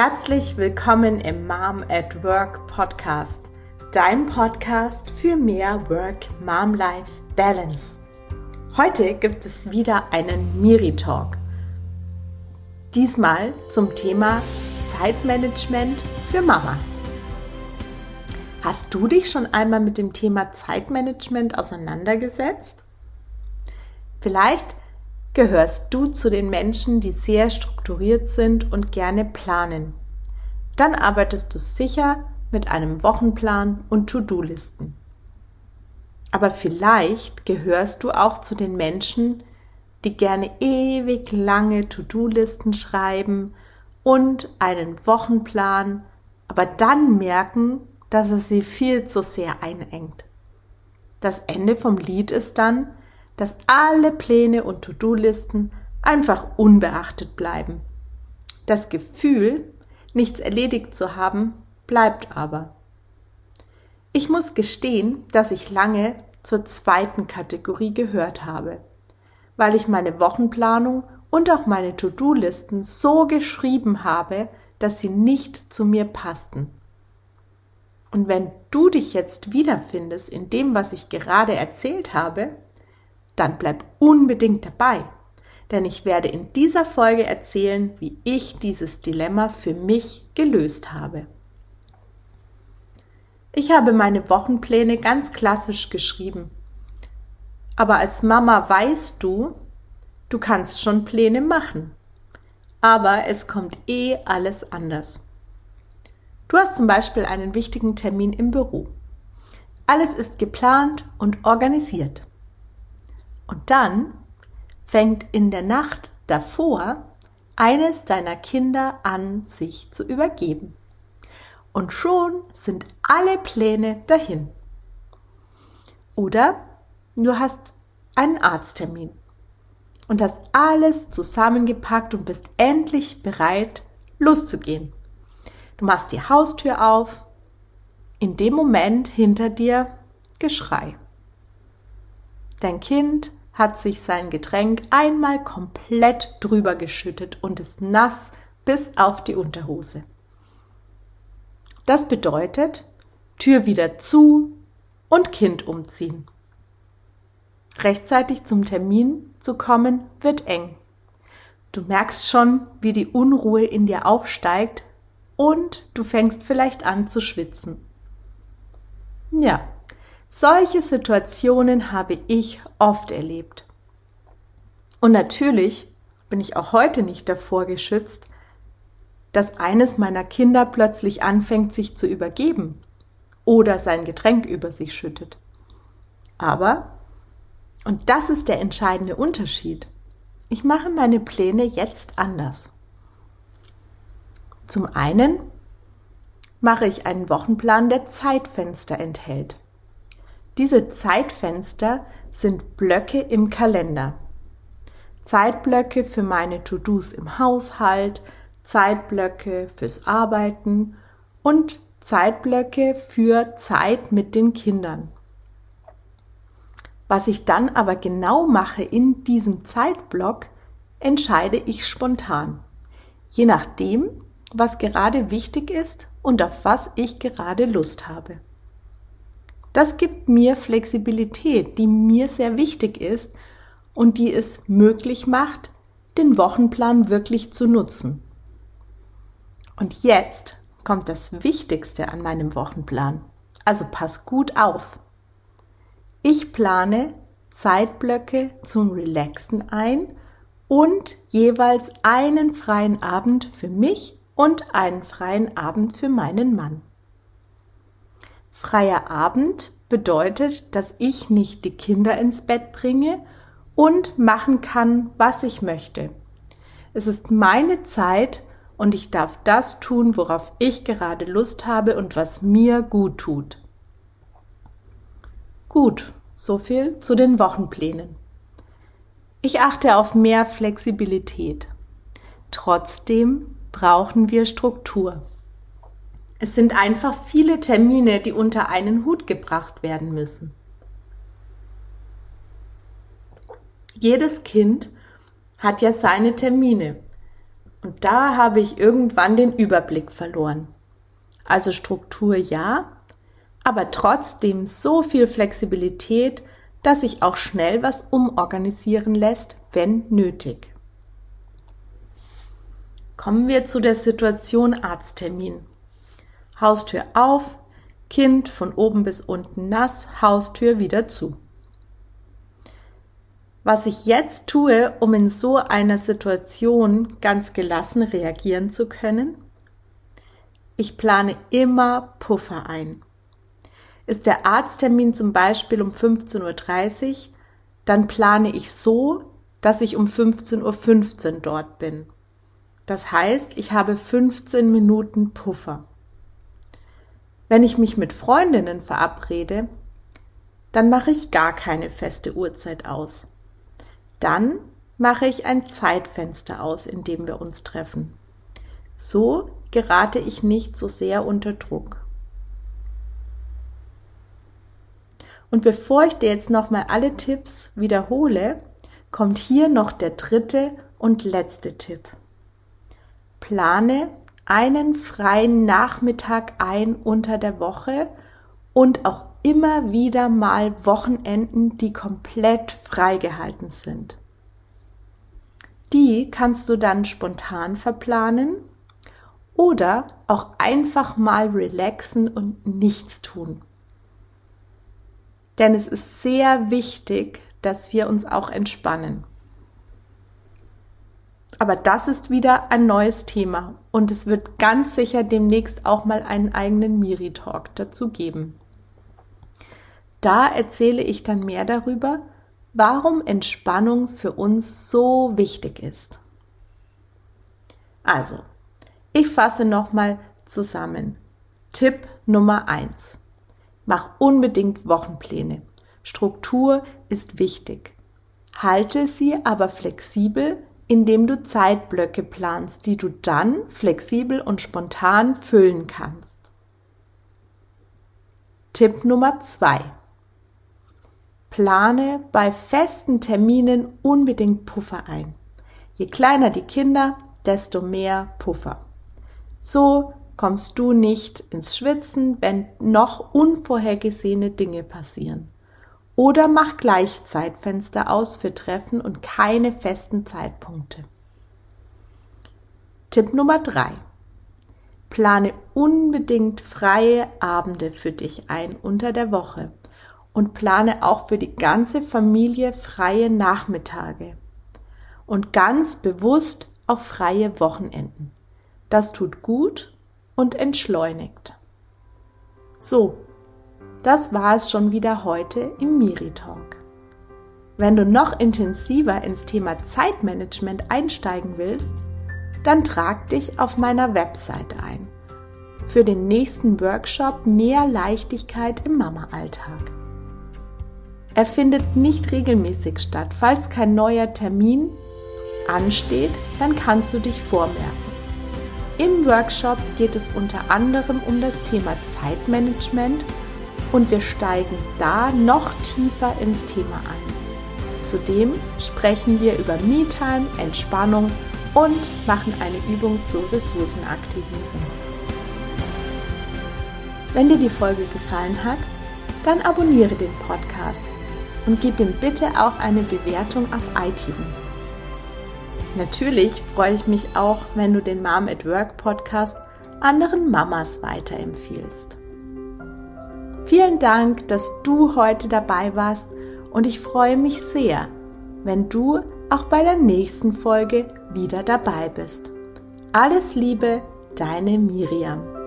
Herzlich willkommen im Mom at Work Podcast, dein Podcast für mehr Work-Mom-Life-Balance. Heute gibt es wieder einen Miri-Talk. Diesmal zum Thema Zeitmanagement für Mamas. Hast du dich schon einmal mit dem Thema Zeitmanagement auseinandergesetzt? Vielleicht gehörst du zu den Menschen, die sehr strukturiert sind und gerne planen. Dann arbeitest du sicher mit einem Wochenplan und To-Do-Listen. Aber vielleicht gehörst du auch zu den Menschen, die gerne ewig lange To-Do-Listen schreiben und einen Wochenplan, aber dann merken, dass es sie viel zu sehr einengt. Das Ende vom Lied ist dann, dass alle Pläne und To-Do-Listen einfach unbeachtet bleiben. Das Gefühl, nichts erledigt zu haben, bleibt aber. Ich muss gestehen, dass ich lange zur zweiten Kategorie gehört habe, weil ich meine Wochenplanung und auch meine To-Do-Listen so geschrieben habe, dass sie nicht zu mir passten. Und wenn du dich jetzt wiederfindest in dem, was ich gerade erzählt habe, dann bleib unbedingt dabei, denn ich werde in dieser Folge erzählen, wie ich dieses Dilemma für mich gelöst habe. Ich habe meine Wochenpläne ganz klassisch geschrieben. Aber als Mama weißt du, du kannst schon Pläne machen. Aber es kommt eh alles anders. Du hast zum Beispiel einen wichtigen Termin im Büro. Alles ist geplant und organisiert. Und dann fängt in der Nacht davor eines deiner Kinder an, sich zu übergeben. Und schon sind alle Pläne dahin. Oder du hast einen Arzttermin und hast alles zusammengepackt und bist endlich bereit, loszugehen. Du machst die Haustür auf, in dem Moment hinter dir Geschrei. Dein Kind hat sich sein Getränk einmal komplett drüber geschüttet und ist nass bis auf die Unterhose. Das bedeutet, Tür wieder zu und Kind umziehen. Rechtzeitig zum Termin zu kommen wird eng. Du merkst schon, wie die Unruhe in dir aufsteigt und du fängst vielleicht an zu schwitzen. Ja, solche Situationen habe ich oft erlebt. Und natürlich bin ich auch heute nicht davor geschützt, dass eines meiner Kinder plötzlich anfängt, sich zu übergeben oder sein Getränk über sich schüttet. Aber, und das ist der entscheidende Unterschied, ich mache meine Pläne jetzt anders. Zum einen mache ich einen Wochenplan, der Zeitfenster enthält. Diese Zeitfenster sind Blöcke im Kalender. Zeitblöcke für meine To-Dos im Haushalt, Zeitblöcke fürs Arbeiten und Zeitblöcke für Zeit mit den Kindern. Was ich dann aber genau mache in diesem Zeitblock, entscheide ich spontan. Je nachdem, was gerade wichtig ist und auf was ich gerade Lust habe. Das gibt mir Flexibilität, die mir sehr wichtig ist und die es möglich macht, den Wochenplan wirklich zu nutzen. Und jetzt kommt das Wichtigste an meinem Wochenplan. Also pass gut auf. Ich plane Zeitblöcke zum Relaxen ein und jeweils einen freien Abend für mich und einen freien Abend für meinen Mann. Freier Abend bedeutet, dass ich nicht die Kinder ins Bett bringe und machen kann, was ich möchte. Es ist meine Zeit und ich darf das tun, worauf ich gerade Lust habe und was mir gut tut. Gut, so viel zu den Wochenplänen. Ich achte auf mehr Flexibilität. Trotzdem brauchen wir Struktur. Es sind einfach viele Termine, die unter einen Hut gebracht werden müssen. Jedes Kind hat ja seine Termine. Und da habe ich irgendwann den Überblick verloren. Also Struktur ja, aber trotzdem so viel Flexibilität, dass sich auch schnell was umorganisieren lässt, wenn nötig. Kommen wir zu der Situation Arzttermin. Haustür auf, Kind von oben bis unten nass, Haustür wieder zu. Was ich jetzt tue, um in so einer Situation ganz gelassen reagieren zu können? Ich plane immer Puffer ein. Ist der Arzttermin zum Beispiel um 15.30 Uhr, dann plane ich so, dass ich um 15.15 Uhr dort bin. Das heißt, ich habe 15 Minuten Puffer. Wenn ich mich mit Freundinnen verabrede, dann mache ich gar keine feste Uhrzeit aus. Dann mache ich ein Zeitfenster aus, in dem wir uns treffen. So gerate ich nicht so sehr unter Druck. Und bevor ich dir jetzt nochmal alle Tipps wiederhole, kommt hier noch der dritte und letzte Tipp. Plane einen freien Nachmittag ein unter der Woche und auch immer wieder mal Wochenenden, die komplett freigehalten sind. Die kannst du dann spontan verplanen oder auch einfach mal relaxen und nichts tun. Denn es ist sehr wichtig, dass wir uns auch entspannen. Aber das ist wieder ein neues Thema und es wird ganz sicher demnächst auch mal einen eigenen Miri-Talk dazu geben. Da erzähle ich dann mehr darüber, warum Entspannung für uns so wichtig ist. Also, ich fasse nochmal zusammen. Tipp Nummer eins: Mach unbedingt Wochenpläne. Struktur ist wichtig. Halte sie aber flexibel indem du Zeitblöcke planst, die du dann flexibel und spontan füllen kannst. Tipp Nummer zwei: Plane bei festen Terminen unbedingt Puffer ein. Je kleiner die Kinder, desto mehr Puffer. So kommst du nicht ins Schwitzen, wenn noch unvorhergesehene Dinge passieren. Oder mach gleich Zeitfenster aus für Treffen und keine festen Zeitpunkte. Tipp Nummer drei: Plane unbedingt freie Abende für dich ein unter der Woche und plane auch für die ganze Familie freie Nachmittage und ganz bewusst auch freie Wochenenden. Das tut gut und entschleunigt. So, das war es schon wieder heute im Miri Talk. Wenn du noch intensiver ins Thema Zeitmanagement einsteigen willst, dann trag dich auf meiner Website ein für den nächsten Workshop Mehr Leichtigkeit im Mama-Alltag. Er findet nicht regelmäßig statt. Falls kein neuer Termin ansteht, dann kannst du dich vormerken. Im Workshop geht es unter anderem um das Thema Zeitmanagement und wir steigen da noch tiefer ins Thema ein. Zudem sprechen wir über Me-Time, Entspannung und machen eine Übung zur Ressourcenaktivierung. Wenn dir die Folge gefallen hat, dann abonniere den Podcast und gib ihm bitte auch eine Bewertung auf iTunes. Natürlich freue ich mich auch, wenn du den Mom at Work Podcast anderen Mamas weiterempfiehlst. Vielen Dank, dass du heute dabei warst und ich freue mich sehr, wenn du auch bei der nächsten Folge wieder dabei bist. Alles Liebe, deine Miriam.